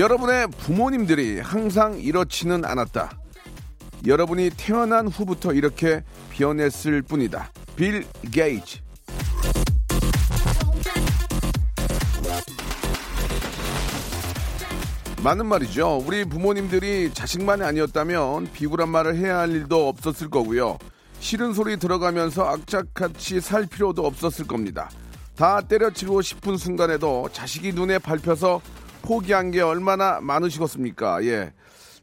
여러분의 부모님들이 항상 이렇지는 않았다 여러분이 태어난 후부터 이렇게 변했을 뿐이다 빌 게이츠 맞는 말이죠. 우리 부모님들이 자식만이 아니었다면 비굴한 말을 해야 할 일도 없었을 거고요. 싫은 소리 들어가면서 악착같이 살 필요도 없었을 겁니다. 다 때려치고 싶은 순간에도 자식이 눈에 밟혀서 포기한 게 얼마나 많으시겠습니까? 예.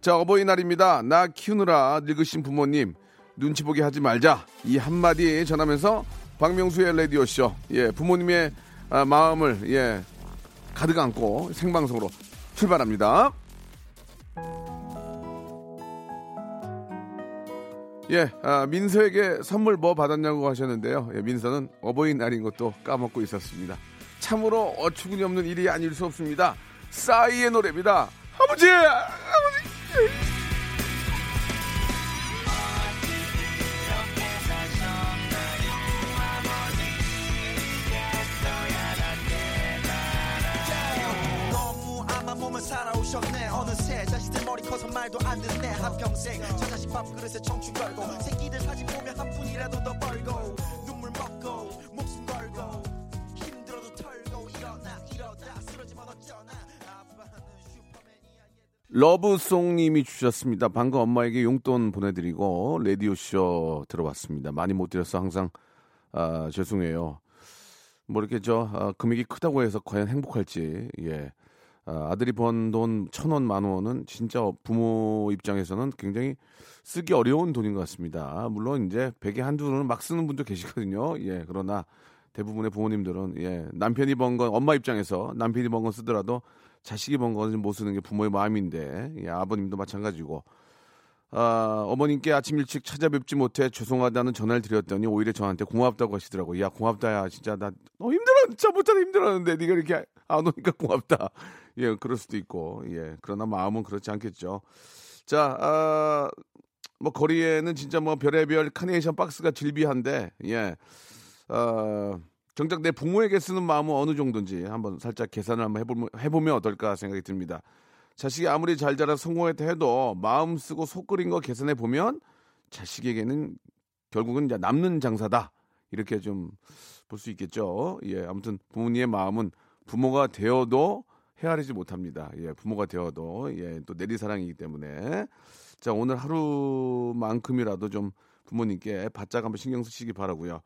자, 어버이날입니다. 나 키우느라 늙으신 부모님 눈치 보게 하지 말자. 이 한마디 전하면서 박명수의 라디오쇼. 예, 부모님의 아, 마음을 예, 가득 안고 생방송으로 출발합니다. 예, 아, 민서에게 선물 뭐 받았냐고 하셨는데요. 예, 민서는 어버이날인 것도 까먹고 있었습니다. 참으로 어처구니 없는 일이 아닐 수 없습니다. 싸이의 노래입니다. 아버지! 아버지! 살아오셨네 어느새 자식들 머리 커서 말도 안 듣네 한평생 저 자식 밥그릇에 청춘 걸고 새끼들 사진 보면 한 푼이라도 더 벌고 눈물 먹고 목숨 걸고 러브송님이 주셨습니다. 방금 엄마에게 용돈 보내드리고 라디오쇼 들어봤습니다. 많이 못 드려서 항상 아, 죄송해요. 뭐 이렇게 저 아, 금액이 크다고 해서 과연 행복할지 예. 아, 아들이 번 돈 천 원, 만 원은 진짜 부모 입장에서는 굉장히 쓰기 어려운 돈인 것 같습니다. 물론 이제 백에 한두는 막 쓰는 분도 계시거든요. 예, 그러나 대부분의 부모님들은 예, 남편이 번 건 엄마 입장에서 남편이 번 건 쓰더라도 자식이 번 거는 못 쓰는 게 부모의 마음인데 예, 아버님도 마찬가지고 아, 어머님께 아침 일찍 찾아뵙지 못해 죄송하다는 전화를 드렸더니 오히려 저한테 고맙다고 하시더라고요. 야 고맙다야 진짜 나 너무 힘들어 진짜 못하다 힘들었는데 네가 이렇게 안 오니까 고맙다. 예 그럴 수도 있고 예 그러나 마음은 그렇지 않겠죠. 자, 아, 뭐 거리에는 진짜 뭐 별의별 카네이션 박스가 질비한데 예. 어, 정작 내 부모에게 쓰는 마음은 어느 정도인지 한번 살짝 계산을 한번 해보면, 해보면 어떨까 생각이 듭니다. 자식이 아무리 잘 자라 성공했다 해도 마음 쓰고 속 끓인 거 계산해 보면 자식에게는 결국은 이제 남는 장사다 이렇게 좀 볼 수 있겠죠. 예, 아무튼 부모님의 마음은 부모가 되어도 헤아리지 못합니다. 예, 부모가 되어도 예, 또 내리사랑이기 때문에 자 오늘 하루만큼이라도 좀 부모님께 바짝 한번 신경 쓰시기 바라고요.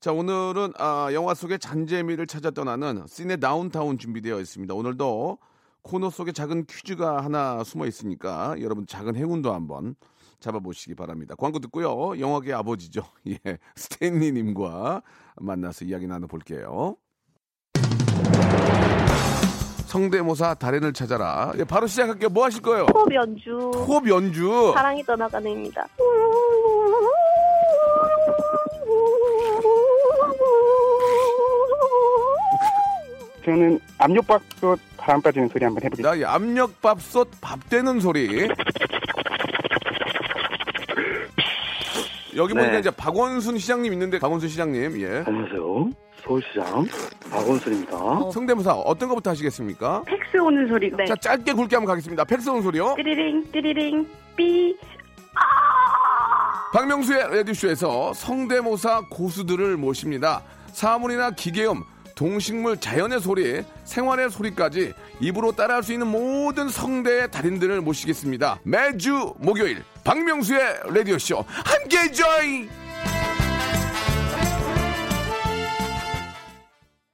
자 오늘은 아, 영화 속의 잔재미를 찾아 떠나는 씬의 다운타운 준비되어 있습니다. 오늘도 코너 속에 작은 퀴즈가 하나 숨어 있으니까 여러분 작은 행운도 한번 잡아보시기 바랍니다. 광고 듣고요. 영화계 아버지죠. 예, 스탠리님과 만나서 이야기 나눠볼게요. 성대모사 달인을 찾아라. 예, 바로 시작할게요. 뭐 하실 거예요? 호흡 연주 호흡 연주. 사랑이 떠나가는입니다. 저는 압력밥솥 바람 빠지는 소리 한번 해보겠습니다. 나이 압력밥솥 밥 되는 소리. 여기 보니까 네. 이제 박원순 시장님 있는데 박원순 시장님 예 안녕하세요. 서울시장 박원순입니다. 성대모사 어떤 것부터 하시겠습니까? 팩스 오는 소리. 네. 자 짧게 굵게 한번 가겠습니다. 팩스 온 소리요. 띠리링 띠리링 삐. 박명수의 라디오쇼에서 성대모사 고수들을 모십니다. 사물이나 기계음, 동식물, 자연의 소리, 생활의 소리까지 입으로 따라할 수 있는 모든 성대의 달인들을 모시겠습니다. 매주 목요일 박명수의 라디오쇼 함께 join!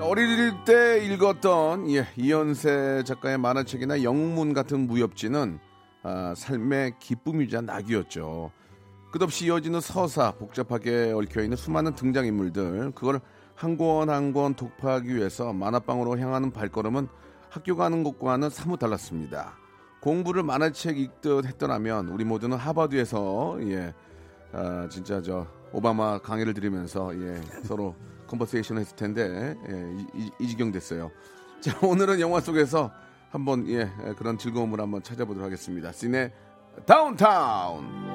어릴 때 읽었던 예, 이연세 작가의 만화책이나 영문 같은 무협지는 아, 삶의 기쁨이자 낙이었죠. 끝없이 이어지는 서사, 복잡하게 얽혀있는 수많은 등장인물들, 그걸 한 권 한 권 독파하기 위해서 만화방으로 향하는 발걸음은 학교 가는 것과는 사뭇 달랐습니다. 공부를 만화책 읽듯 했더라면 우리 모두는 하버드에서 예, 아, 진짜 저 오바마 강의를 들으면서 예, 서로 conversation 했을 텐데 예, 이, 이- 이 지경 됐어요. 자 오늘은 영화 속에서 한번 예, 예, 그런 즐거움을 한번 찾아보도록 하겠습니다. 시네 다운타운.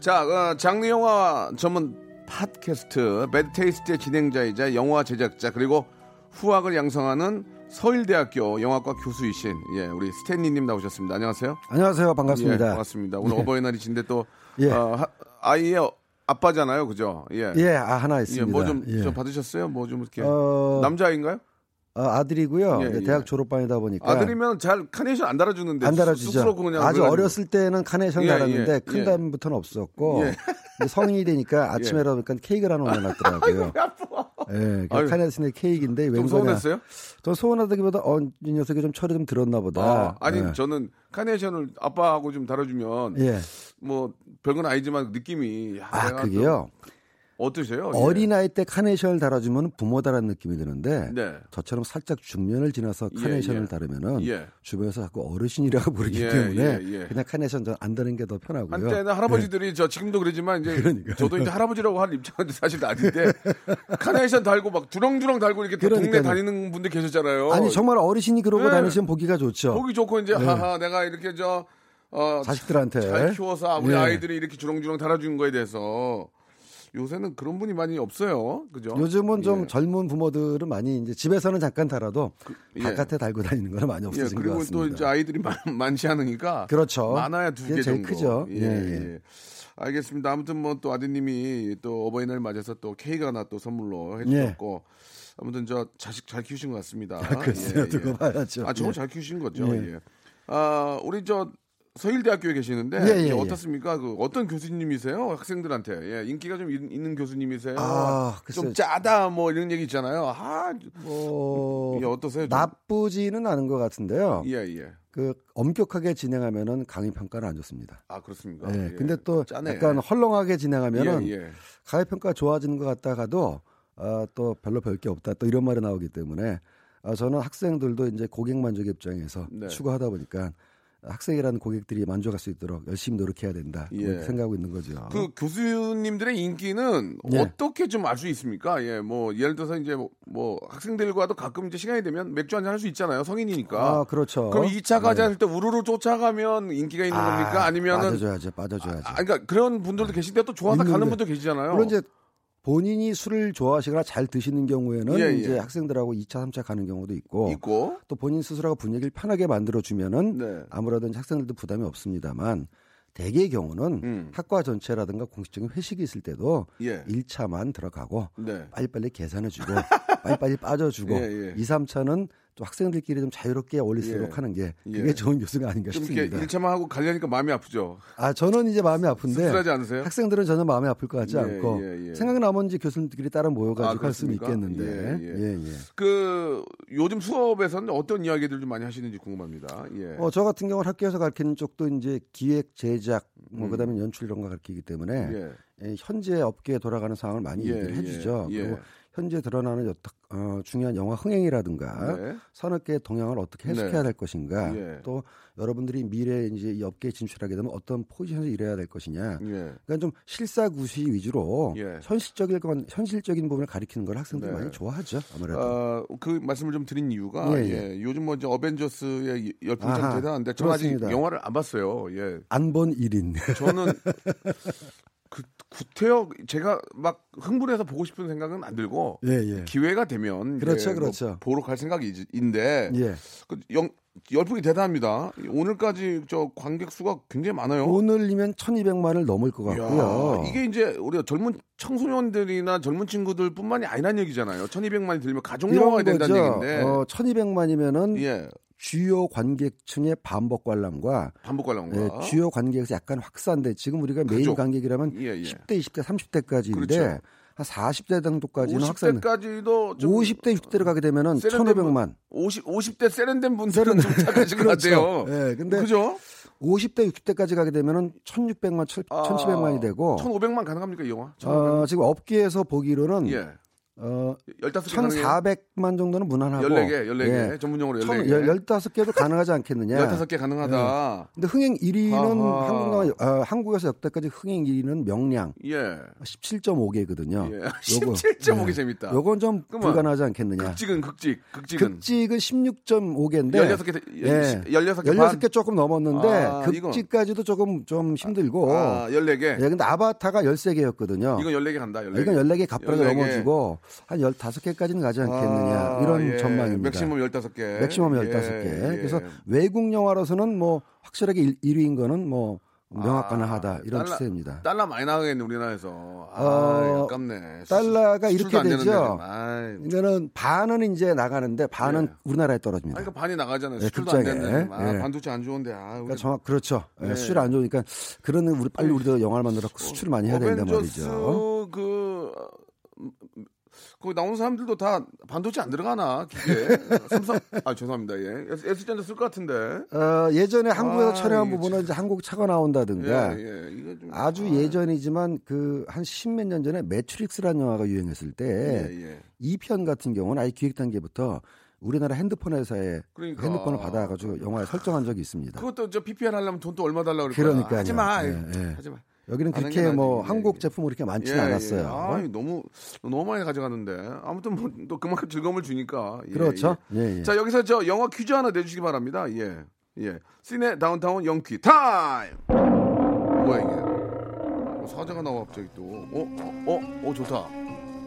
자 어, 장르 영화 전문 팟캐스트 배드테이스트의 진행자이자 영화 제작자 그리고 후학을 양성하는 서일대학교 영화과 교수이신 예 우리 스탠리님 나오셨습니다. 안녕하세요. 안녕하세요. 예, 반갑습니다. 반갑습니다. 오늘 어버이날이신데 또 예. 어, 하- 아이의 아빠잖아요, 그죠? 예. 예, 아, 하나 있습니다. 뭐좀 예. 받으셨어요? 뭐 좀 이렇게 어, 남자인가요? 어, 아들이고요. 예, 예. 대학 졸업반이다 보니까 아들이면 잘 카네이션 안 달아주는데 안 달아주죠. 아주 그래가지고. 어렸을 때는 카네이션 예, 달았는데 예, 큰 예. 다음부터는 없었고 예. 성인이 되니까 아침에 일어나니까 케이크를 하나 올려놨더라고요. 예, 그 아유. 카네이션의 케이크인데 좀웬 거냐? 서운했어요? 저 서운하다기보다 어, 이 녀석이 좀 철이 좀 들었나 보다. 아, 아니 예. 저는 카네이션을 아빠하고 좀 달아주면 예. 뭐 별건 아니지만 느낌이 야, 아, 그게요. 또 어떠세요? 예. 어린아이 때 카네이션을 달아주면 부모다라는 느낌이 드는데 네. 저처럼 살짝 중년을 지나서 예, 카네이션을 예. 달면은 예. 주변에서 자꾸 어르신이라고 부르기 예, 때문에 예, 예. 그냥 카네이션 전안 다는 게 더 편하고요. 한때는 할아버지들이 저 지금도 그러지만 이제 그러니까요. 저도 이제 할아버지라고 할 입장은 사실 아닌데 카네이션 달고 막 주렁주렁 달고 이렇게 또 동네 그러니까요. 다니는 분들 계셨잖아요. 아니 정말 어르신이 그러고 네. 다니시면 보기가 좋죠. 보기 좋고 이제 하하 내가 이렇게 저 어, 자식들한테. 잘 키워서 우리 예. 아이들이 이렇게 주렁주렁 달아준 거에 대해서 요새는 그런 분이 많이 없어요. 그죠? 요즘은 좀 예. 젊은 부모들은 많이 이제 집에서는 잠깐 달아도 예. 바깥에 달고 다니는 건 많이 예, 없어진 것 그리고 같습니다. 또 이제 아이들이 많, 많지 않으니까 그렇죠. 많아야 두 개 정도. 크죠. 예, 예, 예. 알겠습니다. 아무튼 뭐 또 아드님이 또 어버이날 맞아서 또 케이크 하나 또 선물로 해주셨고 아무튼 저 자식 잘 키우신 것 같습니다. 예. 글쎄요, 예, 두고 예. 봐야죠. 아, 저거 예. 잘 키우신 거죠. 예. 예. 아, 우리 저 서일대학교에 계시는데 예, 예, 예. 어떻습니까? 그 어떤 교수님이세요? 학생들한테 예, 인기가 좀 있- 있는 교수님이세요? 아, 좀. 짜다 뭐 이런 얘기 있잖아요. 아, 뭐 이게 어떠세요? 좀? 나쁘지는 않은 것 같은데요. 예, 예. 그 엄격하게 진행하면은 강의 평가는 안 좋습니다. 아, 그렇습니까? 예. 예. 근데 또 짜네. 약간 헐렁하게 진행하면은 예, 예. 강의 평가 좋아지는 것 같다가도 아, 또 별로 별 게 없다 또 이런 말이 나오기 때문에 아, 저는 학생들도 이제 고객 만족 입장에서 네. 추구하다 보니까 학생이라는 고객들이 만족할 수 있도록 열심히 노력해야 된다 예. 그렇게 생각하고 있는 거죠. 그 교수님들의 인기는 예. 어떻게 좀 알 수 있습니까? 예, 뭐 예를 들어서 이제 뭐, 뭐 학생들과도 가끔 이제 시간이 되면 맥주 한잔 할 수 있잖아요. 성인이니까. 아 그렇죠. 그럼 2차 과제 네. 할때 우르르 쫓아가면 인기가 있는 겁니까? 아니면은 빠져줘야죠, 빠져줘야죠. 아, 그러니까 그런 분들도 계신데 또 좋아서 가는 있는데. 분들 계시잖아요. 물론 이제 본인이 술을 좋아하시거나 잘 드시는 경우에는 예, 예. 이제 학생들하고 2차, 3차 가는 경우도 있고, 있고. 또 본인 스스로가 분위기를 편하게 만들어 주면은 네. 아무래도 학생들도 부담이 없습니다만 대개의 경우는 음. 학과 전체라든가 공식적인 회식이 있을 때도 예. 1차만 들어가고 네. 빨리빨리 계산해 주고 빨리빨리 빠져 주고 예, 예. 2, 3차는 또 학생들끼리 좀 자유롭게 어울릴 수 예. 있도록 하는 게 예. 그게 좋은 교수가 아닌가 좀 싶습니다. 1차만 하고 가려니까 마음이 아프죠. 아 저는 이제 마음이 아픈데 씁쓸하지 않으세요? 학생들은 전혀 마음이 아플 것 같지 예, 않고 예, 예. 생각나면 이제 교수님들끼리 따라 모여가지고 아, 할 수는? 있겠는데 예, 예. 예, 예. 그 요즘 수업에서는 어떤 이야기들 좀 많이 하시는지 궁금합니다. 예. 어, 저 같은 경우는 학교에서 가르치는 쪽도 이제 기획, 제작, 뭐 음. 그다음에 연출 이런 거 가르치기 때문에 예. 예, 현재 업계에 돌아가는 상황을 많이 예, 얘기를 해주죠. 예, 예. 그리고 현재 드러나는 어떠, 어, 중요한 영화 흥행이라든가 네. 산업계의 동향을 어떻게 해석해야 네. 될 것인가 예. 또 여러분들이 미래에 이제 이 업계에 진출하게 되면 어떤 포지션에서 일해야 될 것이냐 예. 그러니까 좀 실사구시 위주로 예. 현실적인 건 현실적인 부분을 가리키는 걸 학생들이 네. 많이 좋아하죠 아무래도 어, 그 말씀을 좀 드린 이유가 예, 예, 요즘 뭐 이제 어벤져스의 열풍 참 아하, 대단한데 저는 아직. 영화를 안 봤어요. 예. 안본 일인 저는 그 구태여 제가 막 흥분해서 보고 싶은 생각은 안 들고 예, 예. 기회가 되면 이제 그렇죠, 뭐 그렇죠. 보러 갈 생각인데 예. 그 영, 열풍이 대단합니다. 오늘까지 저 관객 수가 굉장히 많아요. 오늘이면 1200만을 넘을 것 같고요. 이야, 이게 이제 우리가 젊은 청소년들이나 젊은 친구들뿐만이 아니란 얘기잖아요. 1200만이 들면 가족 영화가 된다는. 얘기인데. 어, 1200만이면은 예. 주요 관객층의 반복 관람과 반복 관람과 예, 주요 관객에서 약간 확산돼 지금 우리가 메인 그죠. 관객이라면 예, 예. 10대, 20대, 30대까지인데 그렇죠. 한 40대 정도까지는 확산. 50대까지도 좀 50대, 60대로 가게 되면은 세련된 1,500만. 50 50대 세련된 분들은 좀 착하신 것 같아요. 예, 근데 그죠? 50대, 60대까지 가게 되면은 1,600만, 1,700만이 아, 되고 1,500만 가능합니까 이 영화? 어, 지금 업계에서 보기로는 예. 어, 15개 가능해요? 1,400만 정도는 무난하고 14개, 14개. 예. 전문용어로 천- 14개. 열- 15개도 가능하지 않겠느냐. 15개 가능하다. 근데 흥행 1위는 아하. 한국 어, 한국에서 역대까지 흥행 1위는 명량 예. 17.5개거든요. 예. 17.5개 재밌다. 요건 좀 불가능하지 않겠느냐. 극직은 극직, 극직은 극직은 16.5개인데 16개, 예. 16개 반. 16개 조금 넘었는데 아. 극직까지도 조금 좀 힘들고 아, 14개. 예, 근데 아바타가 13개였거든요. 이건 14개 간다. 14개. 이건 14개 가뿐하게 14개. 넘어지고 한 15개까지는 가지 않겠느냐. 아, 이런 예. 전망입니다. 맥시멈 15개. 맥시멈 예, 15개. 예. 그래서 외국 영화로서는 뭐 확실하게 1, 위인 거는 뭐 명확 가능하다. 이런 아, 달러- 추세입니다. 달러 많이 나가겠네 우리나라에서. 아, 어, 아깝네. 달러가 이렇게 안 되죠. 좀. 아이. 그러니까는 반은 이제 나가는데 반은 예. 우리나라에 떨어집니다. 그러니까 반이 나가잖아요. 네, 수출도 안 극장에. 되는데. 아, 예. 반도체 안 좋은데. 아, 우리 그러니까 정확 그렇죠. 예, 네. 수출 안 좋으니까 그런 우리 빨리 우리도 영화를 만들어 수출을 많이 해야 어벤져스 말이죠. 그 음, 거기 나오는 사람들도 다 반도체 안 들어가나 기계 삼성 아 죄송합니다 예 S전자 쓸 것 같은데 어, 예전에 한국에서 아, 촬영한 부분은 이제 한국 차가 나온다든가 예, 예. 좀, 아주 아, 예전이지만 그 한 십몇 년 전에 매트릭스라는 영화가 유행했을 때 예, 예. 이편 같은 경우는 아예 기획 단계부터 우리나라 핸드폰 회사에 그러니까. 핸드폰을 받아가지고 영화에 설정한 적이 있습니다. 그것도 저 PPR 하려면 돈 또 얼마 달라고. 거야 하지 마 예, 예. 하지 마 여기는 그렇게 게 뭐. 한국 예, 제품이 그렇게 많지는 예, 않았어요. 예. 아이, 너무 너무 많이 가져가는데 아무튼 뭐 또 그만큼 즐거움을 주니까 예, 그렇죠. 예. 예, 예. 자 여기서 저 영화 퀴즈 하나 내주시기 바랍니다. 예, 예. 시내 다운타운 영퀴 타임. 뭐야 이게? 어, 사자가 나와 갑자기 또. 어, 어, 어, 어 좋다.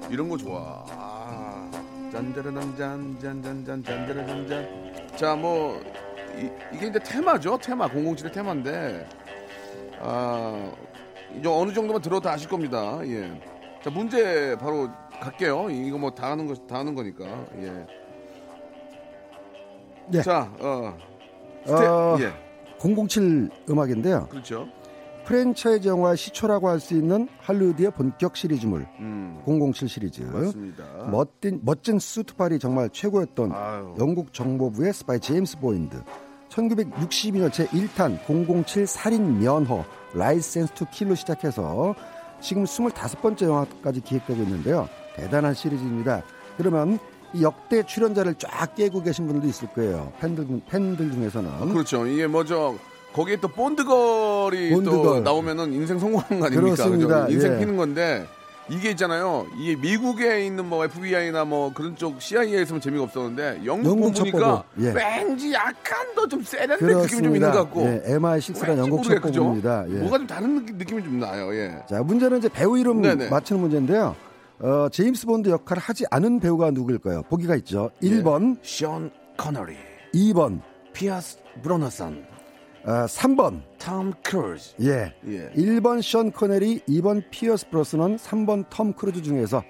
이런 거 좋아. 아, 짠짜라란 짠짠짠짠 짠짜라짠짠. 자, 뭐 이, 이게 이제 테마죠. 테마 007의 테마인데 아 이제 어느 정도만 들어도 아실 겁니다. 예. 자 문제 바로 갈게요. 이거 뭐 다 하는 거 다 하는 거니까. 예. 네. 자, 어. 스테, 어, 예. 007 음악인데요. 그렇죠. 프랜차이즈 영화 시초라고 할 수 있는 할리우드의 본격 시리즈물 음. 007 시리즈. 맞습니다. 멋진, 멋진 수트빨이 정말 최고였던 아유. 영국 정보부의 스파이 제임스 본드. 1962년 제1탄 007 살인 면허 License to Kill로 시작해서 지금 25번째 영화까지 기획되고 있는데요. 대단한 시리즈입니다. 그러면 이 역대 출연자를 쫙 깨고 계신 분들도 있을 거예요. 팬들, 팬들 중에서는. 그렇죠. 이게 뭐죠. 거기에 또 본드걸이 또 본드걸. 나오면은 인생 성공한 거 아닙니까? 그렇습니다. 그죠? 인생 예. 피는 건데 이게 있잖아요. 이게 미국에 있는 뭐 FBI나 뭐 그런 쪽 CIA에 있으면 재미가 없었는데 영국 영국 보니까. 예. 왠지 약간 더 좀 세련된 느낌이 좀 있는 것 같고. 예, MI6란 왠지 영국? 첩보부입니다. 예. 뭐가 좀 다른 느낌, 느낌이 좀 나요. 예. 자, 문제는 이제 배우 이름 네네. 맞히는 문제인데요. 어, 제임스 본드 역할을 하지 않은 배우가 누구일까요? 보기가 있죠. 예. 1번, 션 커너리, 2번, 피아스 브로너선, 어, 3번. 톰 크루즈. 예. 예. 1번 션 코네리, 2번 피어스 브로스넌, 3번 톰 크루즈 중에서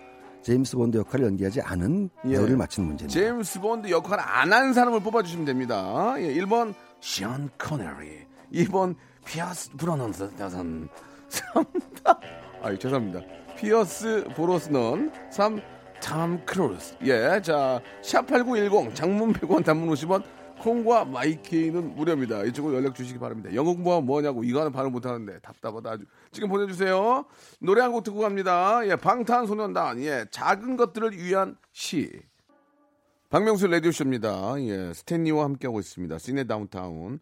제임스 본드 역할을 연기하지 않은 예. 배우를 맞히는 문제입니다. 제임스 본드 역할 안 한 사람을 뽑아주시면 됩니다. 예, 1번 션 코네리, 2번 피어스 브로넌슨, 3, 아 죄송합니다. 피어스 브로스넌, 3, 톰 크루즈. 예, 자, 샵8910, 장문 100원, 단문 50원, 콩과 마이케이는 무료입니다. 이쪽으로 연락 주시기 바랍니다. 영어 공부하면 뭐냐고, 이거는 발음 못하는데 답답하다 아주. 지금 보내주세요. 노래 한 곡 듣고 갑니다. 예, 방탄소년단, 예, 작은 것들을 위한 시. 박명수 라디오쇼입니다. 예, 스탠리와 함께하고 있습니다. 시네 다운타운.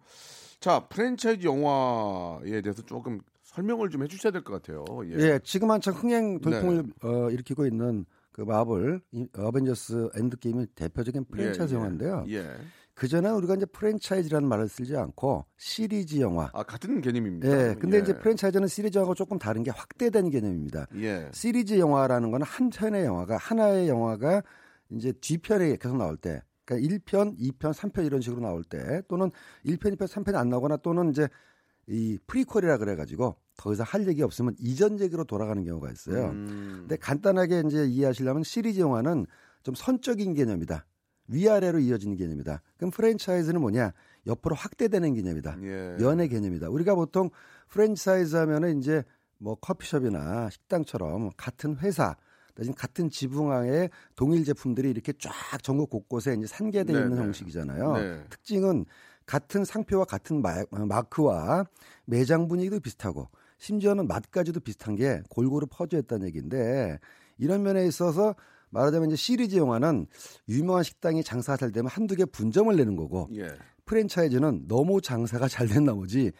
자, 프랜차이즈 영화에 대해서 조금 설명을 좀 해주셔야 될 것 같아요. 예. 예, 지금 한창 흥행 돌풍을 네. 어, 일으키고 있는 그 마블 이- 어벤져스 엔드게임이 대표적인 프랜차이즈 예, 예. 영화인데요. 예. 그 전에 우리가 이제 프랜차이즈라는 말을 쓰지 않고 시리즈 영화. 아, 같은 개념입니다. 예, 근데 예. 이제 프랜차이즈는 시리즈 영화하고 조금 다른 게 확대된 개념입니다. 예. 시리즈 영화라는 거는 한 편의 영화가 하나의 영화가 이제 뒤편에 계속 나올 때 그러니까 1편, 2편, 3편 이런 식으로 나올 때 또는 1편, 2편, 3편이 안 나오거나 또는 이제 이 프리퀄이라 그래 가지고 더 이상 할 얘기 없으면 이전 얘기로 돌아가는 경우가 있어요. 음. 근데 간단하게 이제 이해하시려면 시리즈 영화는 좀 선적인 개념이다. 위아래로 이어지는 개념이다. 그럼 프랜차이즈는 뭐냐? 옆으로 확대되는 개념이다. 예. 면의 개념이다. 우리가 보통 프랜차이즈 하면은 이제 뭐 커피숍이나 식당처럼 같은 회사 대신 같은 지붕하에 동일 제품들이 이렇게 쫙 전국 곳곳에 이제 산계되어 네, 있는 네. 형식이잖아요. 네. 특징은 같은 상표와 같은 마, 마크와 매장 분위기도 비슷하고 심지어는 맛까지도 비슷한 게 골고루 퍼져 있다는 얘기인데 이런 면에 있어서 말하자면 이제 시리즈 영화는 유명한 식당이 장사가 잘 되면 한두 개 분점을 내는 거고 예. 프랜차이즈는 너무 장사가 잘 된 나머지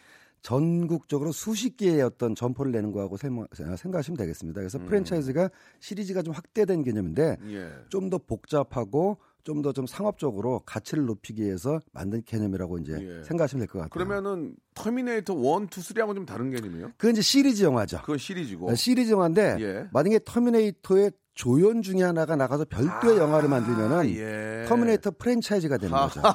전국적으로 수십 개의 어떤 점포를 내는 거하고 생각- 생각하시면 되겠습니다. 그래서 음. 프랜차이즈가 시리즈가 좀 확대된 개념인데 예. 좀더 복잡하고 좀더좀 상업적으로 가치를 높이기 위해서 만든 개념이라고 이제 예. 생각하시면 될 것 같아요. 그러면은 터미네이터 1, 2, 3하고 좀 다른 개념이에요? 그건 이제 시리즈 영화죠. 그건 시리즈고. 어, 시리즈 영화인데 예. 만약에 터미네이터의 조연 중에 하나가 나가서 별도의 영화를 만들면은 예. 터미네이터 프랜차이즈가 되는 거죠.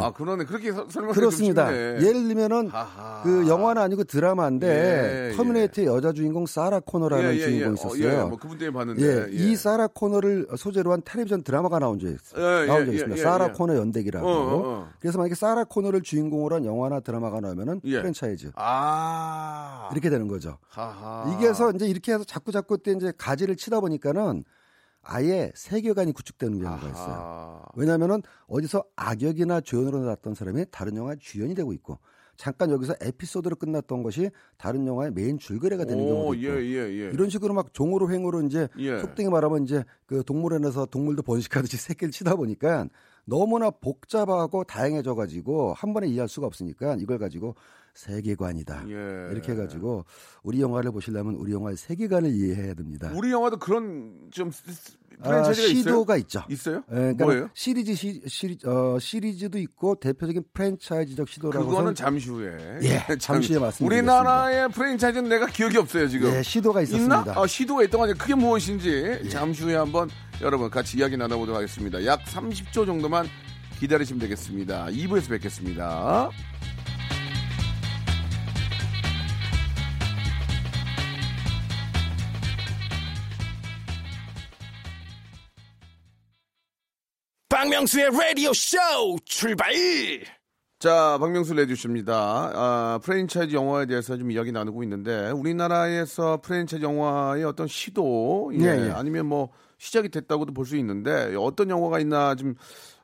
아, 그러네. 그렇게 서- 설명해 그렇습니다. 예를 들면은 하하. 그 영화는 아니고 드라마인데 예, 터미네이터의 여자 주인공 사라 코너라는 예, 예, 주인공이 예. 있었어요. 어, 예, 뭐 그분 때문에 봤는데. 예, 예. 이 사라 코너를 소재로 한 텔레비전 드라마가 나온 적이 있, 예, 나온 예, 적이 예, 있습니다. 예, 사라 예. 코너 연대기라고. 어, 어, 어. 그래서 만약에 사라 코너를 주인공으로 한 영화나 드라마가 나오면은 예. 프랜차이즈 아. 이렇게 되는 거죠. 하하. 이게 해서 이제 이렇게 해서 자꾸 자꾸 때 이제 가지를 치다 보니 까는 아예 세계관이 구축되는 경우가 있어요. 아하. 왜냐하면은 어디서 악역이나 조연으로 나왔던 사람이 다른 영화의 주연이 되고 있고 잠깐 여기서 에피소드로 끝났던 것이 다른 영화의 메인 줄거리가 되는 오, 경우도 있고 예, 예, 예. 이런 식으로 막 종으로 횡으로 이제 예. 속되게 말하면 이제 그 동물원에서 동물도 번식하듯이 새끼를 치다 보니까 너무나 복잡하고 다양해져 가지고 한 번에 이해할 수가 없으니까 이걸 가지고 세계관이다 예. 이렇게 해가지고 우리 영화를 보시려면 우리 영화의 세계관을 이해해야 됩니다. 우리 영화도 그런 좀 스- 스- 아, 프랜차이즈가 시도가 있죠. 있어요? 있어요? 예, 그러니까 뭐예요? 시리즈 시, 시리, 어, 시리즈도 있고 대표적인 프랜차이즈적 시도라고 그거는 잠시 후에. 예, 잠시 후에 말씀드리겠습니다. 우리나라의 프랜차이즈는 내가 기억이 없어요 지금. 예, 시도가 있었습니다. 있나? 아, 시도가 있던 거 아니에요? 그게 무엇인지 잠시 후에 한번 여러분 같이 이야기 나눠보도록 하겠습니다. 약 30초 정도만 기다리시면 되겠습니다. 2부에서 뵙겠습니다. 박명수의 라디오 쇼 출발! 자, 박명수 라디오쇼입니다. 아, 프랜차이즈 영화에 대해서 좀 이야기 나누고 있는데 우리나라에서 프랜차이즈 영화의 어떤 시도, 예, 예, 예. 아니면 뭐 시작이 됐다고도 볼 수 있는데 어떤 영화가 있나 좀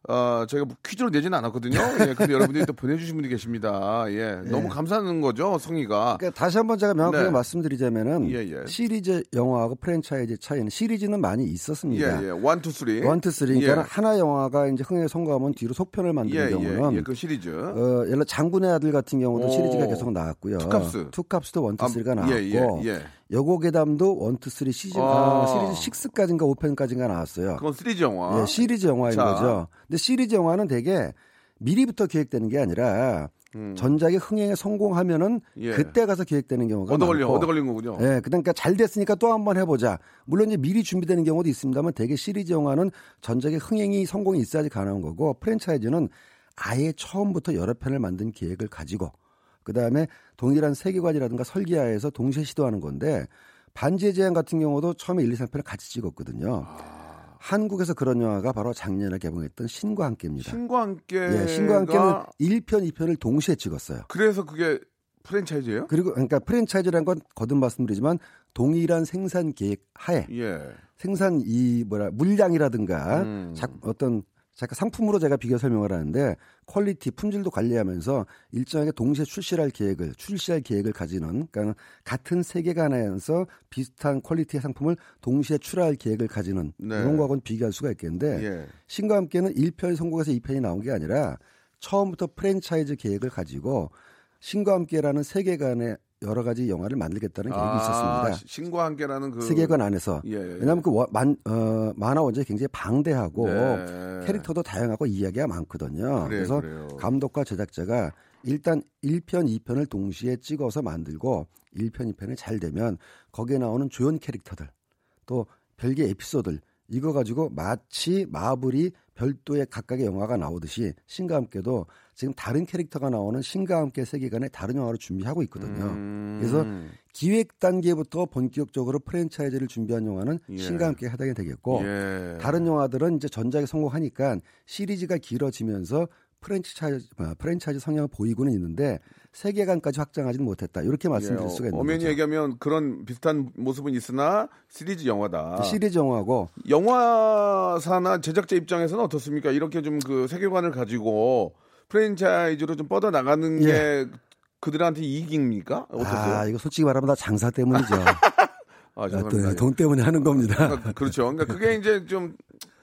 어, 저희가 뭐 퀴즈로 내지는 않았거든요. 예, 근데 여러분들이 또 보내주신 분이 계십니다. 예, 너무 감사한 거죠, 성의가. 그러니까 다시 한번 제가 명확하게 네. 말씀드리자면은 예, 예. 시리즈 영화하고 프랜차이즈 차이는 시리즈는 많이 있었습니다. 예, 예, one, two, three. one two three 그러니까 예. 하나 영화가 이제 흥행에 성공하면 뒤로 속편을 만드는 예, 경우는 예, 예, 그 시리즈. 어, 예를 들어 장군의 아들 같은 경우도 오. 시리즈가 계속 나왔고요. 투캅스. 투캅스도 one two 아, three가 예, 나왔고 예, 예. 여고괴담도 one two three 시즌 아. 아, 시리즈 6까지인가 5편까지인가 나왔어요. 그건 시리즈 영화. 예, 시리즈 영화인 자. 거죠. 근데 시리즈 영화는 되게 미리부터 기획되는 게 아니라 전작의 흥행에 성공하면은 음. 예. 그때 가서 기획되는 경우가 얻어 많고 얻어 걸린 거군요. 예, 그러니까 잘 됐으니까 또 한번 해보자. 물론 이제 미리 준비되는 경우도 있습니다만 대개 시리즈 영화는 전작의 흥행이 성공이 있어야지 가능한 거고 프랜차이즈는 아예 처음부터 여러 편을 만든 계획을 가지고 그 다음에 동일한 세계관이라든가 설계하에서 동시에 시도하는 건데 반지의 제한 같은 경우도 처음에 1, 2, 3편을 같이 찍었거든요. 한국에서 그런 영화가 바로 작년에 개봉했던 신과 함께입니다. 신과 함께. 예, 신과 함께는 1편, 2편을 동시에 찍었어요. 그래서 그게 프랜차이즈예요? 그리고 그러니까 프랜차이즈라는 건 거듭 말씀드리지만 동일한 생산 계획 하에 예. 생산 이 뭐라 물량이라든가 음. 작, 어떤 잠깐 상품으로 제가 비교 설명을 하는데 quality 품질도 관리하면서 일정하게 동시에 출시할 계획을 출시할 계획을 가지는 그러니까 같은 세계관에서 비슷한 quality의 상품을 동시에 출하할 계획을 가지는 네. 이런 거하고는 비교할 수가 있겠는데 예. 신과 함께는 1편이 성공해서 2편이 나온 게 아니라 처음부터 프랜차이즈 계획을 가지고 신과 함께라는 세계관의 여러 가지 영화를 만들겠다는 계획이 아, 있었습니다. 시- 신과 함께라는 그 세계관 안에서 예, 예. 왜냐하면 그 원- 만, 어, 만화 원작이 굉장히 방대하고 네. 캐릭터도 다양하고 이야기가 많거든요. 그래서 그래요. 감독과 제작자가 일단 1편, 2편을 동시에 찍어서 만들고 1편, 2편이 잘 되면 거기에 나오는 조연 캐릭터들 또 별개 에피소드 이거 가지고 마치 마블이 별도의 각각의 영화가 나오듯이 신과 함께도 지금 다른 캐릭터가 나오는 신과 함께 세계관의 다른 영화를 준비하고 있거든요. 음. 그래서 기획 단계부터 본격적으로 프랜차이즈를 준비한 영화는 예. 신과 함께 해당이 되겠고 예. 다른 영화들은 이제 전작에 성공하니까 시리즈가 길어지면서 프랜차이즈 아, 프랜차이즈 성향을 보이고는 있는데 세계관까지 확장하지는 못했다. 이렇게 말씀드릴 수가 있는 예. 엄연히 거죠. 얘기하면 그런 비슷한 모습은 있으나 시리즈 영화다. 시리즈 영화고 영화사나 제작자 입장에서는 어떻습니까? 이렇게 좀 그 세계관을 가지고 프랜차이즈로 좀 뻗어 나가는 게 그들한테 이익입니까? 어떠세요? 예. 아 이거 솔직히 말하면 다 장사 때문이죠. 아, 아. 또돈 때문에 하는 겁니다. 그러니까 그렇죠. 그러니까 그게 이제 좀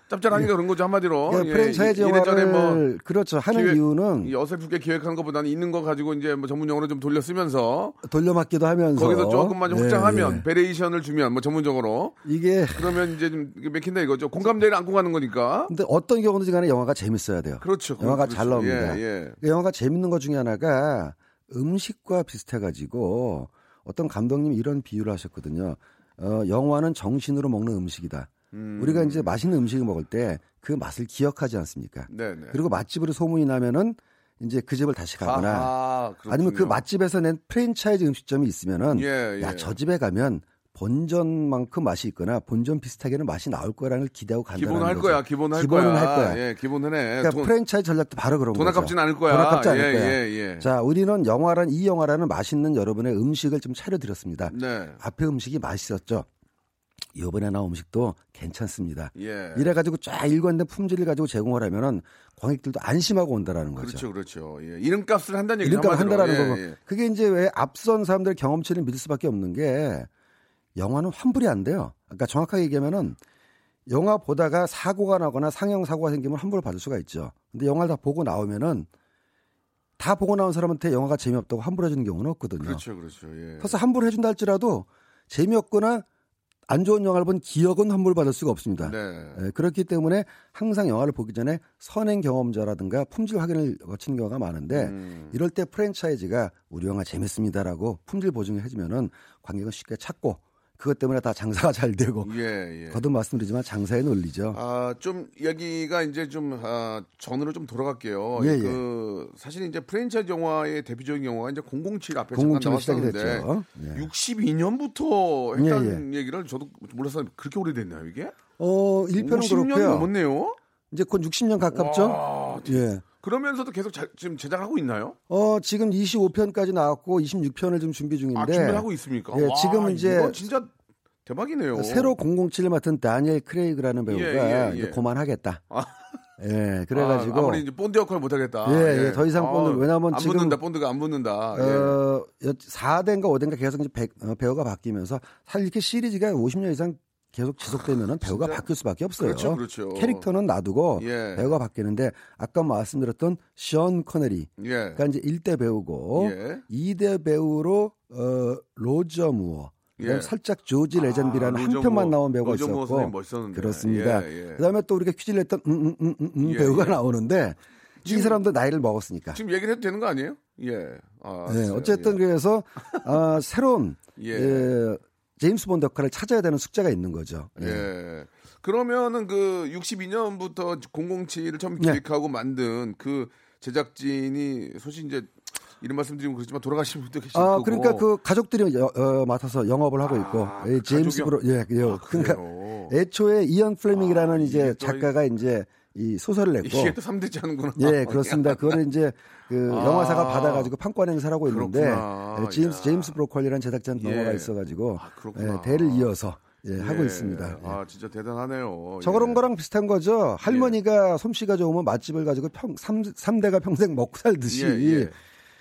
짭짤하니까 그런 거죠 한마디로. 예, 프랜차이즈 이- 이래저래 영화를 뭐 그렇죠 하는 기획- 이유는 이 어설프게 기획하는 것보다는 있는 거 가지고 이제 뭐 전문 용어로 좀 돌려 쓰면서 돌려막기도 하면서 거기서 조금만 좀 예, 확장하면 예. variation을 주면 뭐 전문적으로 이게 그러면 이제 좀 맥힌다 이거죠. 공감대를 안고 가는 거니까. 근데 어떤 경우든지 간에 영화가 재밌어야 돼요. 그렇죠. 영화가 그렇죠. 잘 나옵니다. 예, 예. 그 영화가 재밌는 것 중에 하나가 음식과 비슷해 가지고 어떤 감독님이 이런 비유를 하셨거든요. 어, 영화는 정신으로 먹는 음식이다. 음. 우리가 이제 맛있는 음식을 먹을 때 그 맛을 기억하지 않습니까? 네, 네. 그리고 맛집으로 소문이 나면은 이제 그 집을 다시 가거나 아하, 아니면 그 그렇군요. 맛집에서 낸 프랜차이즈 음식점이 있으면은 예, 예. 야저 집에 가면 본전만큼 맛이 있거나 본전 비슷하게는 맛이 나올 거라는 걸 기대하고 간다는 기본 할 거죠. 거야, 기본 할 기본은 거야. 할 거야. 예, 기본은 해. 그러니까 돈, 프랜차이즈 전략도 바로 그런 돈 거죠. 아깝진 않을 거야. 돈 아깝지 않을 예, 거야. 예, 예. 자, 우리는 영화란 이 영화라는 맛있는 여러분의 음식을 좀 차려드렸습니다. 네. 앞에 음식이 맛있었죠. 이번에 나온 음식도 괜찮습니다. 예. 이래 가지고 쫙 일관된 품질을 가지고 제공을 하면은 관객들도 안심하고 온다라는 거죠. 그렇죠, 그렇죠. 예. 이름값을 한다는 얘기 이름값. 한다라는 예, 거고. 예. 그게 이제 왜 앞선 사람들의 경험치를 믿을 수밖에 없는 게 영화는 환불이 안 돼요. 그러니까 정확하게 얘기하면은 영화 보다가 사고가 나거나 상영 사고가 생기면 환불을 받을 수가 있죠. 근데 영화를 다 보고 나오면은 다 보고 나온 사람한테 영화가 재미없다고 환불해 주는 경우는 없거든요. 그렇죠, 그렇죠. 예. 그래서 환불해 준다 할지라도 재미없거나 안 좋은 영화를 본 기억은 환불받을 수가 없습니다. 네. 예, 그렇기 때문에 항상 영화를 보기 전에 선행 경험자라든가 품질 확인을 거치는 경우가 많은데 음. 이럴 때 프랜차이즈가 우리 영화 재밌습니다라고 품질 보증을 해주면은 관객은 쉽게 찾고 그것 때문에 다 장사가 잘 되고 예, 예. 거듭 말씀드리지만 장사에 논리죠. 아, 좀 이야기가 이제 좀 아, 전으로 좀 돌아갈게요. 예, 예. 그 사실 이제 프랜차이즈 영화의 대표적인 영화가 이제 007 앞에 007로 잠깐 시작이 나왔었는데 됐죠. 예. 62년부터 했다는 얘기를 저도 몰라서 그렇게 오래됐나요, 이게? 어, 1편은 50년이 그렇고요. 넘었네요. 이제 곧 60년 가깝죠. 와, 예. 그러면서도 계속 자- 지금 제작하고 있나요? 어, 지금 25편까지 나왔고 26편을 지금 준비 중인데 아, 준비하고 있습니까? 예, 와, 지금 이제 진짜 대박이네요. 새로 007을 맡은 다니엘 크레이그라는 배우가 예, 예, 예. 이제 그만하겠다. 아. 예, 그래가지고 아, 아무리 이제 본드 역할 못 하겠다. 예, 예, 더 이상 본드- 왜냐면 안 지금- 붙는다. 본드가 안 붙는다. 예. 어, 4대인가 5대인가 계속 이제 배, 우가 바뀌면서 사실 이렇게 시리즈가 50년 이상 계속 지속되면은 배우가 진짜? 바뀔 수밖에 없어요. 그렇죠, 그렇죠. 캐릭터는 놔두고 예. 배우가 바뀌는데 아까 말씀드렸던 션 코네리 예. 그러니까 이제 1대 배우고 예. 2대 배우로 어, 로저 무어 예. 살짝 조지 레전비라는 아, 한 편만. 나온 배우가 있었고. 그렇습니다. 예, 예. 그다음에 또 우리가 퀴즈를 냈던 음, 음, 음, 음, 음 예, 배우가 예. 나오는데 이 지금- 사람도 나이를 먹었으니까. 지금 얘기를 해도 되는 거 아니에요? 예. 아, 네. 어쨌든 그래서 아, 새로운 예. 예, 제임스 본드 역할을 찾아야 되는 숙제가 있는 거죠. 예. 예. 예. 그러면은 그 62년부터 007을 처음 네. 기획하고 만든 그 제작진이 사실 이제 이런 말씀드리면 그렇지만 돌아가신 분도 계실 아, 거고. 그러니까 그 가족들이 여- 어, 맡아서 영업을 하고 있고 아, 예, 그 제임스 브로 예, 예. 아, 그러니까? 애초에 이언 플레밍이라는 아, 이제 작가가 이제 이 소설을 냈고 이게 또 3대째 하는구나. 예, 그렇습니다. 그거를 이제 그 아. 영화사가 받아가지고 판권 행사를 하고 있는데. 예, 제임스 야. 제임스 브로콜리라는 제작자 예. 동화가 있어가지고 아. 예, 대를 이어서 예, 하고 있습니다. 예. 아 진짜 대단하네요. 저런 예. 거랑 비슷한 거죠. 할머니가 솜씨가 좋으면 맛집을 가지고 평, 삼, 삼대가 평생 먹고 살듯이 예, 예.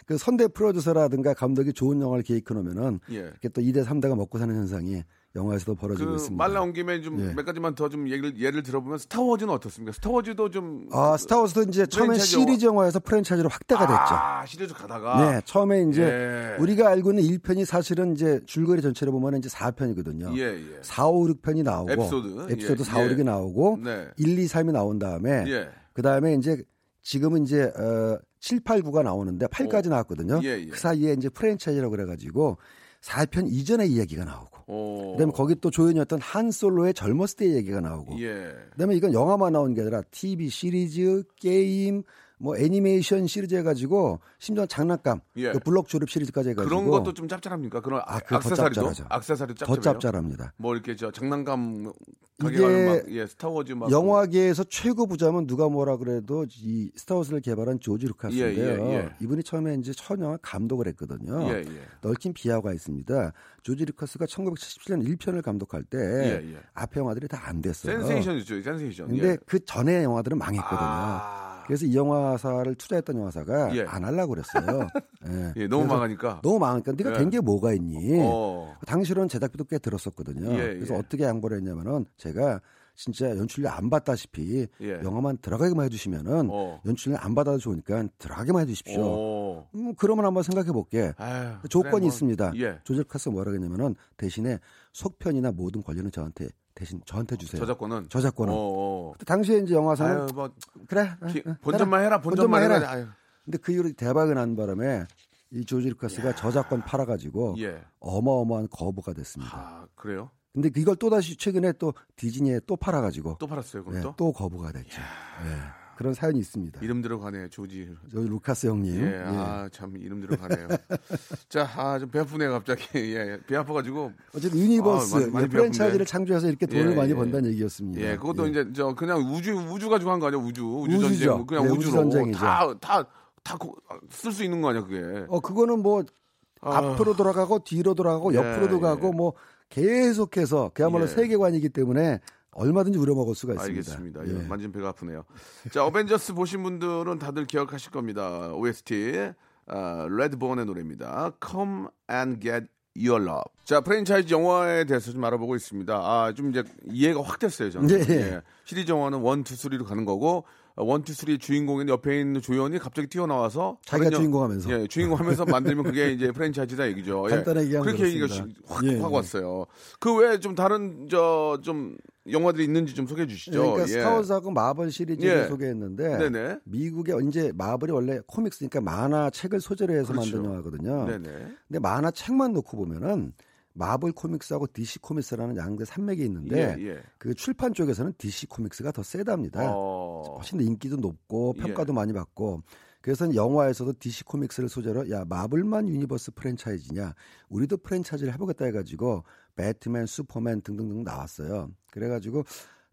그 선대 프로듀서라든가 감독이 좋은 영화를 기획해 놓으면은 예. 이렇게 또 2대 3대가 먹고 사는 현상이 영화에서도 벌어지고 그 있습니다. 말 나온 김에 좀몇 예. 가지만 더좀 얘기를 예를 들어보면 스타워즈는 어떻습니까? 스타워즈도 좀 아, 스타워즈도 이제 처음에 시리즈 영화 에서 프랜차이즈로 확대가 됐죠. 아, 시리즈 가다가 네, 처음에 이제 예. 우리가 알고 있는 1편이 사실은 이제 줄거리 전체로 보면 이제 4편이거든요. 예, 예. 4, 5, 6편이 나오고 에피소드. 에피소드 예, 4, 5, 예. 6이 나오고 네. 1, 2, 3이 나온 다음에 예. 그다음에 이제 지금은 이제 어 7, 8, 9가 나오는데 8까지 나왔거든요. 예, 예. 그 사이에 이제 프랜차이즈라고 그래 가지고 4편 이전의 이야기가 나오고 오. 그다음에 거기 또 조연이었던 한 솔로의 젊었을 때 얘기가 나오고 예. 그다음에 이건 영화만 나온 게 아니라 TV 시리즈, 게임, 뭐 애니메이션 시리즈 해가지고 심지어 장난감, 예. 그 블록 조립 시리즈까지 해가지고 그런 것도 좀 짭짤합니까? 그런 아, 아, 그거 더 짭짤해요. 짭짤합니다. 뭐 이렇게 저 장난감 가게 이게 막 예, 스타워즈 막 영화계에서 최고 부자면 누가 뭐라 그래도 이 스타워즈를 개발한 조지 루카스인데요. 예, 예, 예. 이분이 처음에 이제 첫 영화 감독을 했거든요. 예, 예. 얽힌 비화가 있습니다. 조지 루카스가 1977년 1편을 감독할 때. 앞에 영화들이 다 안 됐어요. 센세이션이죠, 센세이션. 근데 예. 그 전에 영화들은 망했거든요. 아. 그래서 이 영화사를 투자했던 영화사가 예. 안 하려고 그랬어요. 예. 예, 너무 망하니까. 너무 망하니까 네가 예. 된게 뭐가 있니? 어. 당시로는 제작비도 꽤 들었었거든요. 예, 그래서 예. 어떻게 양보를 했냐면은 제가 진짜 연출료 안 받다시피 예. 영화만 들어가게만 해주시면은 어. 연출료 안 받아도 좋으니까 들어가게만 해주십시오. 어. 음, 그러면 한번 생각해 볼게. 조건이 그래, 뭐, 있습니다. 예. 조지 루카스 뭐라 그랬냐면은 대신에 속편이나 모든 권리는 저한테 대신 저한테 주세요. 저작권은 저작권은. 어, 어. 그때 당시에 이제 영화사는 아유, 뭐 그래 기- 어, 본전만 해라, 본전만 본전만 해라. 해라. 아유. 근데 그 이후로 대박이 난 바람에 이 조지 루카스가 저작권 팔아가지고 예. 어마어마한 거부가 됐습니다. 아, 그래요? 근데 이걸 또 다시 최근에 또 디즈니에 또 팔아가지고 또 팔았어요, 그럼 예, 또? 또 거부가 됐죠. 예, 그런 사연이 있습니다. 이름 들어가네, 조지. 저 루카스 형님. 예, 예. 아, 참, 이름 들어가네요. 자, 아, 좀 배 아프네요, 갑자기. 예, 배 아파가지고. 어쨌든 universe 아, 많이- 많이 예, 프랜차이즈를. 창조해서 이렇게 돈을 예, 많이 예. 번다는 얘기였습니다. 예, 그것도 예. 이제, 저, 그냥 우주, 우주 가지고 한 거 아니야, 우주. 우주. 전쟁. 그냥 네, 우주로. 우주 전쟁이죠. 다, 다, 다 쓸 수 있는 거 아니야, 그게. 어 그거는 뭐 아. 앞으로 돌아가고 뒤로 돌아가고 예, 옆으로도 예. 가고 뭐 계속해서 그야말로 예. 세계관이기 때문에 얼마든지 우려먹을 수가 있습니다. 알겠습니다. 예. 예. 만지면 배가 아프네요. 자, 어벤져스 보신 분들은 다들 기억하실 겁니다. OST 아, 레드본의 노래입니다. Come and Get Your Love. 자, 프랜차이즈 영화에 대해서 좀 알아보고 있습니다. 아, 좀 이제 이해가 확 됐어요, 저는. 예. 시리즈 영화는 1, 2, 3로 가는 거고 1, 2, 3 주인공인 옆에 있는 조연이 갑자기 튀어나와서 자기가 주인공 하면서. 예, 주인공 하면서 만들면 그게 이제 프랜차이즈다 얘기죠. 예. 간단하게 얘기하면 그렇게 얘기가 그렇습니다. 확, 예, 확 예. 왔어요. 그 외에 좀 다른 저 좀 영화들이 있는지 좀 소개해 주시죠. 그러니까 예. 스타워즈하고 마블 시리즈를 예. 소개했는데 네네. 미국의 이제 마블이 원래 comics니까 만화 책을 소재로 해서 그렇죠. 만든 영화거든요. 네네. 근데 만화 책만 놓고 보면은 마블 코믹스하고 DC 코믹스라는 양대 산맥이 있는데 예, 예. 그 출판 쪽에서는 DC 코믹스가 더 세답니다. 어. 훨씬 더 인기도 높고 예. 평가도 많이 받고 그래서 영화에서도 DC 코믹스를 소재로 야 마블만 universe 프랜차이즈냐 우리도 프랜차이즈를 해보겠다 해가지고 배트맨, 슈퍼맨 등등등 나왔어요. 그래가지고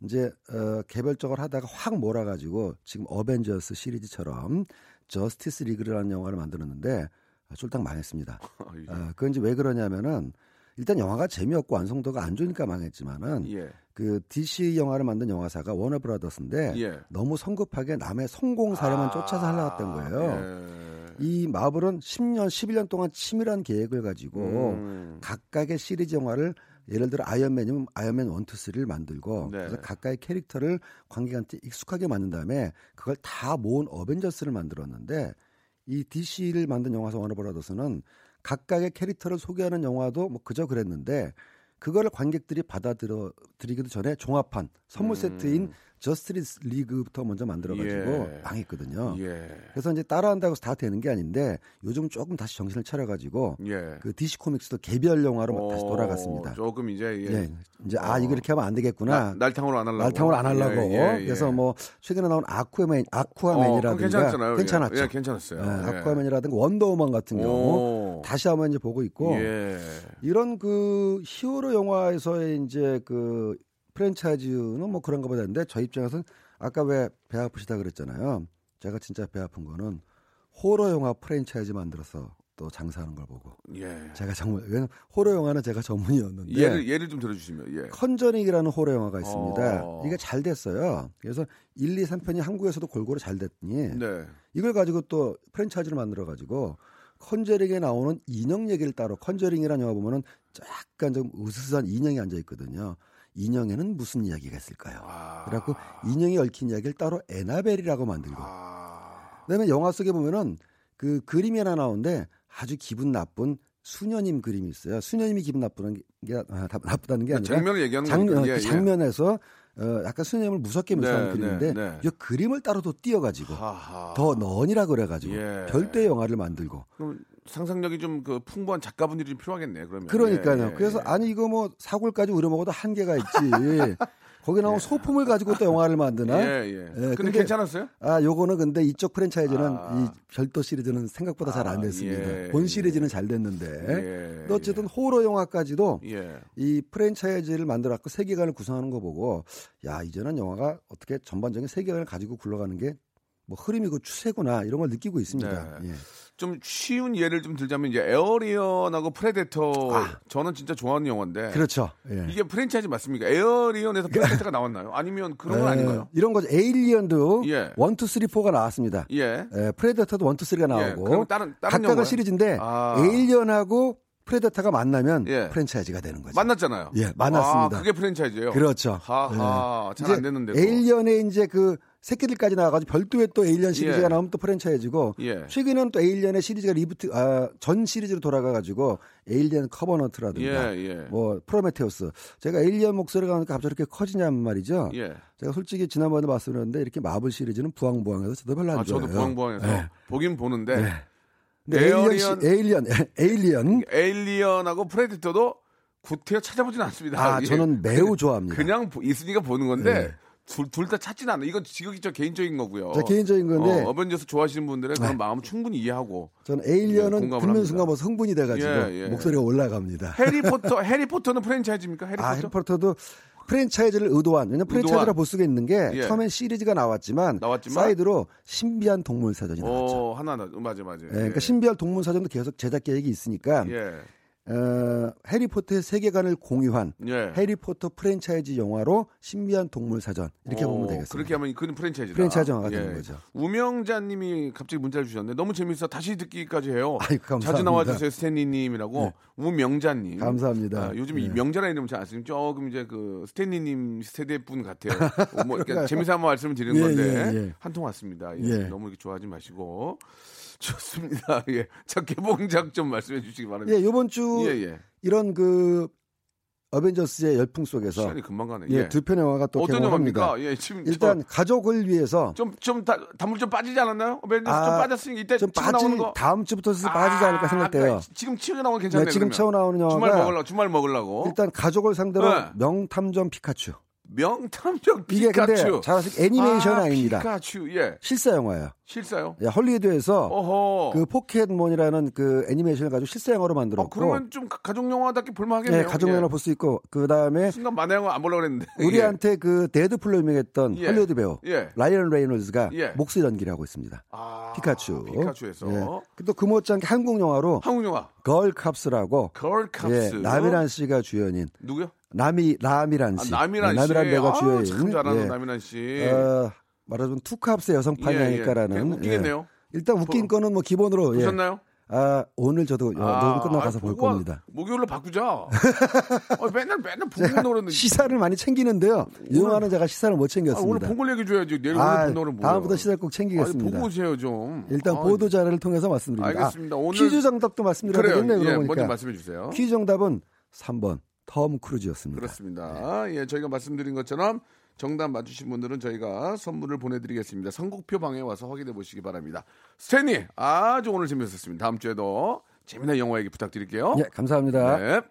이제 어, 개별적으로 하다가 확 몰아가지고 지금 어벤져스 시리즈처럼 저스티스 리그라는 영화를 만들었는데 아, 쫄딱 망했습니다. 예. 아, 그건 이제 왜 그러냐면은 일단 영화가 재미없고 완성도가 안 좋으니까 망했지만은 예. 그 DC 영화를 만든 영화사가 워너 브라더스인데 예. 너무 성급하게 남의 성공 사례만 쫓아서 하려고 했던 거예요. 예. 이 마블은 10년, 11년 동안 치밀한 계획을 가지고 음. 각각의 시리즈 영화를 예를 들어 아이언맨이면 아이언맨 1, 2, 3를 만들고 네. 그래서 각각의 캐릭터를 관객한테 익숙하게 만든 다음에 그걸 다 모은 어벤져스를 만들었는데 이 DC를 만든 영화사 워너브라더스는 각각의 캐릭터를 소개하는 영화도 뭐 그저 그랬는데 그거를 관객들이 받아들이기도 전에 종합판 선물 음. 세트인 저스티스 리그부터 먼저 만들어가지고 예. 망했거든요. 예. 그래서 이제 따라한다고 해서 다 되는 게 아닌데 요즘 조금 다시 정신을 차려가지고 예. 그 DC 코믹스도 개별 영화로 어, 다시 돌아갔습니다. 조금 이제 예. 예, 이제 아 어. 이거 이렇게 하면 안 되겠구나. 나- 날탕으로 안 하려고. 날탕을 안 하려고. 예, 예, 예. 그래서 뭐 최근에 나온 아쿠아맨, 어, 아쿠아맨이라든가 괜찮았잖아요. 괜찮았죠. 예, 예, 괜찮았어요. 아쿠아맨이라든가 원더우먼 같은 경우 오. 다시 한번 이제 보고 있고 예. 이런 그 히어로 영화에서의 이제 그 프랜차이즈는 뭐 그런가 보다 했는데 저 입장에서는 아까 왜 배 아프시다 그랬잖아요. 제가 진짜 배 아픈 거는 호러 영화 프랜차이즈 만들어서 또 장사하는 걸 보고 예. 제가 정말 왜냐면 호러 영화는 제가 전문이었는데 예를 예를 좀 들어주시면 예. 컨저링이라는 호러 영화가 있습니다. 어. 이게 잘 됐어요. 그래서 1, 2, 3편이 한국에서도 골고루 잘 됐더니 네. 이걸 가지고 또 프랜차이즈를 만들어 가지고 컨저링에 나오는 인형 얘기를 따로 컨저링이라는 영화 보면은 약간 좀 으스스한 인형이 앉아 있거든요. 인형에는 무슨 이야기가 있을까요? 아. 그래갖고 인형이 얽힌 이야기를 따로 애나벨이라고 만들고 아. 그다음에 영화 속에 보면은 그 그림이 하나 나오는데 아주 기분 나쁜 수녀님 그림이 있어요. 수녀님이 기분 나쁘다는 게 아, 다- 나쁘다는 게 아니라 장면을 얘기하는 장면, 그 예. 장면에서 어, 약간 수녀님을 무섭게 묘사한 네, 그림인데 네, 네. 이 그림을 따로 또 띄어가지고 하하. 더 넌이라 그래가지고 예. 별도의 영화를 만들고 상상력이 좀 그 풍부한 작가분들이 좀 필요하겠네. 그러면. 그러니까요. 예, 예, 그래서 예. 아니 이거 뭐 사골까지 우려 먹어도 한계가 있지. 거기 나온 소품을 가지고 또 영화를 만드나? 예, 예. 근데, 근데 괜찮았어요? 아, 요거는 근데 이쪽 프랜차이즈는 아. 이 별도 시리즈는 생각보다 잘안 아, 됐습니다. 예, 본 예. 시리즈는 잘 됐는데. 예, 어쨌든 호러 영화까지도 예. 이 프랜차이즈를 만들었고 세계관을 구성하는 거 보고 야 이제는 영화가 어떻게 전반적인 세계관을 가지고 굴러가는 게 뭐 흐름이고 추세구나 이런 걸 느끼고 있습니다. 네. 예. 좀 쉬운 예를 좀 들자면 이제 에어리언하고 프레데터 저는 진짜 좋아하는 영화인데 그렇죠. 예. 이게 프랜차이즈 맞습니까? 에어리언에서 프레데터가 나왔나요? 아니면 그런 건 에, 아닌가요? 이런 거죠. 에일리언도 예. one, two, three, four가 나왔습니다. 예. 에, 프레데터도 원, 투, 쓰리가 예. 나오고 그럼 다른 다른 영화예요? 시리즈인데 아. 에일리언하고 프레데터가 만나면 예. 프랜차이즈가 되는 거죠. 만났잖아요. 예, 만났습니다. 아, 그게 프랜차이즈예요. 그렇죠. 하하. 예. 잘안 됐는데. 에일리언의 이제 그 새끼들까지 나와가지고 별도의 또 에일리언 시리즈가 예. 나오면 또 프랜차이즈고 예. 최근에는 또 에일리언의 시리즈가 reboot 아, 전 시리즈로 돌아가가지고 에일리언 커버넌트라든가 예, 예. 뭐 프로메테우스 제가 에일리언 목소리가 나니까 갑자기 이렇게 커지냔 말이죠. 예. 제가 솔직히 지난번에 말씀드렸는데 이렇게 마블 시리즈는 부황부황해서 저도 별로 안 아, 좋아해요. 저도 부항부항해서 예. 보긴 보는데 네. 근데 에일리언, 에일리언 에일리언 에일리언하고 프레데터도 구태여 찾아보진 않습니다. 아 예. 저는 매우 좋아합니다. 그냥 보- 있으니까 보는 건데 네. 둘다 찾진 않아. 이건 지극히 저 개인적인 거고요. 제 개인적인 건데 어, 어벤져스 좋아하시는 분들의 그런 네. 마음 충분히 이해하고 저는 예, 에일리언은 듣는 합니다. 순간 뭐 흥분이 돼가지고 예, 예. 목소리가 올라갑니다. 해리포터 해리포터는 프랜차이즈입니까? 해리포터? 아, 해리포터도 프랜차이즈를 의도한 왜냐면 프랜차이즈라. 볼 수가 있는 게 예. 처음엔 시리즈가 나왔지만, 나왔지만? 사이드로 신비한 동물 사전이 나왔죠. 어, 하나 하나 맞아 맞아. 예, 그러니까 신비한 동물 사전도 계속 제작 계획이 있으니까 예. 어, 해리포터의 세계관을 공유한 예. 해리포터 프랜차이즈 영화로 신비한 동물 사전 이렇게 어, 보면 되겠습니다. 그렇게 하면 그는 프랜차이즈다. 프랜차이즈 영화가 예. 되는 거죠. 우명자님이 갑자기 문자를 주셨는데 너무 재밌어 다시 듣기까지 해요. 감사합니다. 자주 나와주세요 스탠리님이라고 우명자님. 감사합니다. 아, 요즘 이 예. 명자라는 이름 잘 안 쓰면 조금 이제 그 스탠리님 세대 분 같아요. 어, 뭐 그러니까 재미삼아 말씀을 드리는 예, 건데 예, 예. 한통 왔습니다. 예, 예. 너무 이렇게 좋아하지 마시고 좋습니다. 예, 자 개봉작 좀 말씀해 주시기 바랍니다. 예, 요번 주 예, 예. 이런 그 어벤져스의 열풍 속에서 시간이 금방 가네. 예, 두 편의 영화가 또 어떤. 영화입니까? 예, 지금 일단 가족을 위해서 좀좀 단물 좀 빠지지 않았나요? 어벤져스 좀 아, 이때 좀 치고 나오는 빠질 거. 다음 주부터 슬슬 빠지지 아, 않을까 생각돼요. 그러니까 지금 치고 나오면 괜찮네. 네, 지금. 채워 나오는 영화가 주말 먹으려고 주말 먹으려고. 일단 가족을 상대로 네. 명탐정 피카츄. 명탐정 이게 근데 피카츄. 잘 아시고 애니메이션 아, 아, 닙니다 피카츄. 예. 실사 영화예요. 실사요? 예, 헐리우드에서 어허. 그 포켓몬이라는 그 애니메이션을 가지고 실사 영화로 어, 만들었고 그러면 좀 가- 가족 영화답게 볼만하겠네요. 예, 가족 영화로 볼수 있고 그 다음에 순간 만화 영화 안 보려고 그랬는데. 우리한테 그 데드풀로 유명했던 예. 헐리우드 배우 예. 라이언 레이놀즈가 예. 목소리 연기를 하고 있습니다. 아, 피카츄. 피카츄에서 예. 또그 못지않게 한국 영화로 한국 영화 걸캅스라고 걸캅스. 예, 라미란 씨가 주연인 누구요? 남이 라미란 아, 씨. 남이란 네, 씨. 남이란 아, 주연인. 참 잘하는 예. 남이란 씨. 어, 말하자면 투캅스의 여성판이 예, 예. 아닐까라는. 그냥 웃기겠네요. 예. 일단 웃긴 보- 거는 뭐 기본으로 예. 보셨나요? 아 오늘 저도 어, 녹음 끝나고 가서 볼 보고 겁니다. 목요일로 바꾸자. 어, 맨날 맨날 보고 노는 시사를 많이 챙기는데요. 이 영화는 제가 시사를 못 아, 오늘 챙겼습니다. 본걸 얘기 줘야지. 내일 아, 오늘 본 노는 뭐야? 다음부터 시사를 꼭 챙기겠습니다. 보고 오세요 좀. 일단 아, 보도 자료를 통해서 말씀드립니다. 알겠습니다. 아, 오늘- 퀴즈 정답도 말씀드려야. 되겠네요. 예, 먼저. 말씀해 주세요. 퀴즈 정답은 3번 톰 크루즈였습니다. 그렇습니다. 예, 저희가 말씀드린 것처럼 정답 맞추신 분들은 저희가 선물을 보내드리겠습니다. 선곡표 방에 와서 확인해 보시기 바랍니다. 스탠리 아주 오늘 재밌었습니다. 다음 주에도 재미난 영화 얘기 부탁드릴게요. 예, 감사합니다. 네.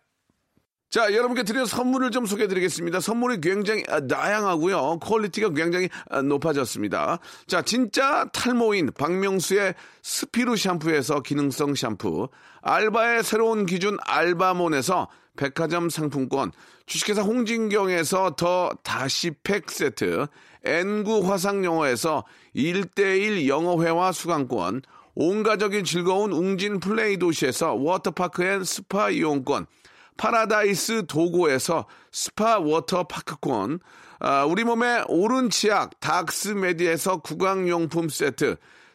자, 여러분께 드린 선물을 좀 소개해 드리겠습니다. 선물이 굉장히 아, 다양하고요. quality가 굉장히 아, 높아졌습니다. 자, 진짜 탈모인 박명수의 스피루 샴푸에서 기능성 샴푸, 알바의 새로운 기준 알바몬에서 백화점 상품권, 주식회사 홍진경에서 더 다시 팩 세트, N구 화상영어에서 1대1 영어회화 수강권, 온가족이 즐거운 웅진 플레이 도시에서 워터파크 and 스파 이용권, 파라다이스 도고에서 스파 워터파크권, 아, 우리 몸의 옳은 치약 닥스메디에서 구강용품 세트,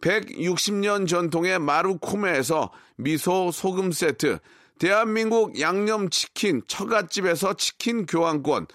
160년 전통의 마루코메에서 미소 소금 세트, 대한민국 양념치킨 처갓집에서 치킨 교환권,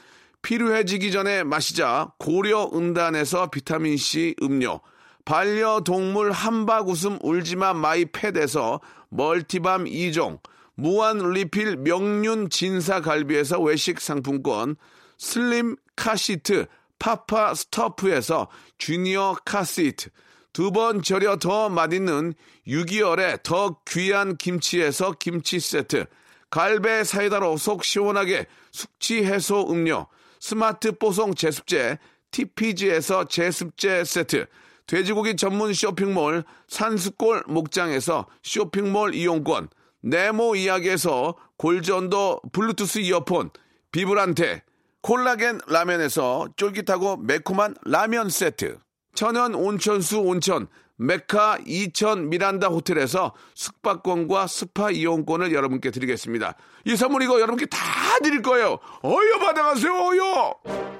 필요해지기 전에 마시자 고려 은단에서 비타민C 음료, 반려동물 함박웃음 울지마 마이 팻에서 multi balm 2종, 무한 리필 명륜 진사 갈비에서 외식 상품권, 슬림 카시트 파파 스토프에서 주니어 카시트, 두 번 절여 더 맛있는 6개월의 더 귀한 김치에서 김치 세트, 갈배 사이다로 속 시원하게 숙취 해소 음료, 스마트 뽀송 제습제 TPG에서 제습제 세트, 돼지고기 전문 쇼핑몰 산수골 목장에서 쇼핑몰 이용권, 네모 이야기에서 골전도 블루투스 이어폰, 비브란테, 콜라겐 라면에서 쫄깃하고 매콤한 라면 세트, 천연 온천수 온천, 메카 이천 미란다 호텔에서 숙박권과 스파 이용권을 여러분께 드리겠습니다. 이 선물 이거 여러분께 다 드릴 거예요. 어여 받아가세요, 어여!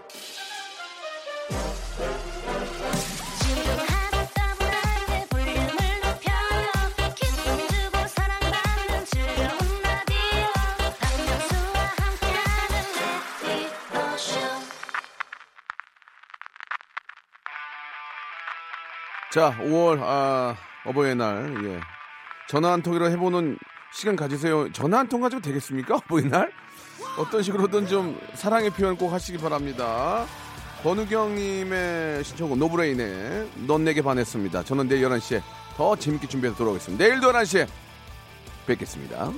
자, 5월 아, 어버이날 예. 전화 한 통이라 해보는 시간 가지세요. 전화 한 통 가지고 되겠습니까? 어버이날? 어떤 식으로든 좀 사랑의 표현 꼭 하시기 바랍니다. 권우경님의 신청곡 노브레인의 넌 내게 반했습니다. 저는 내일 11시에 더 재밌게 준비해서 돌아오겠습니다. 내일도 11시에 뵙겠습니다.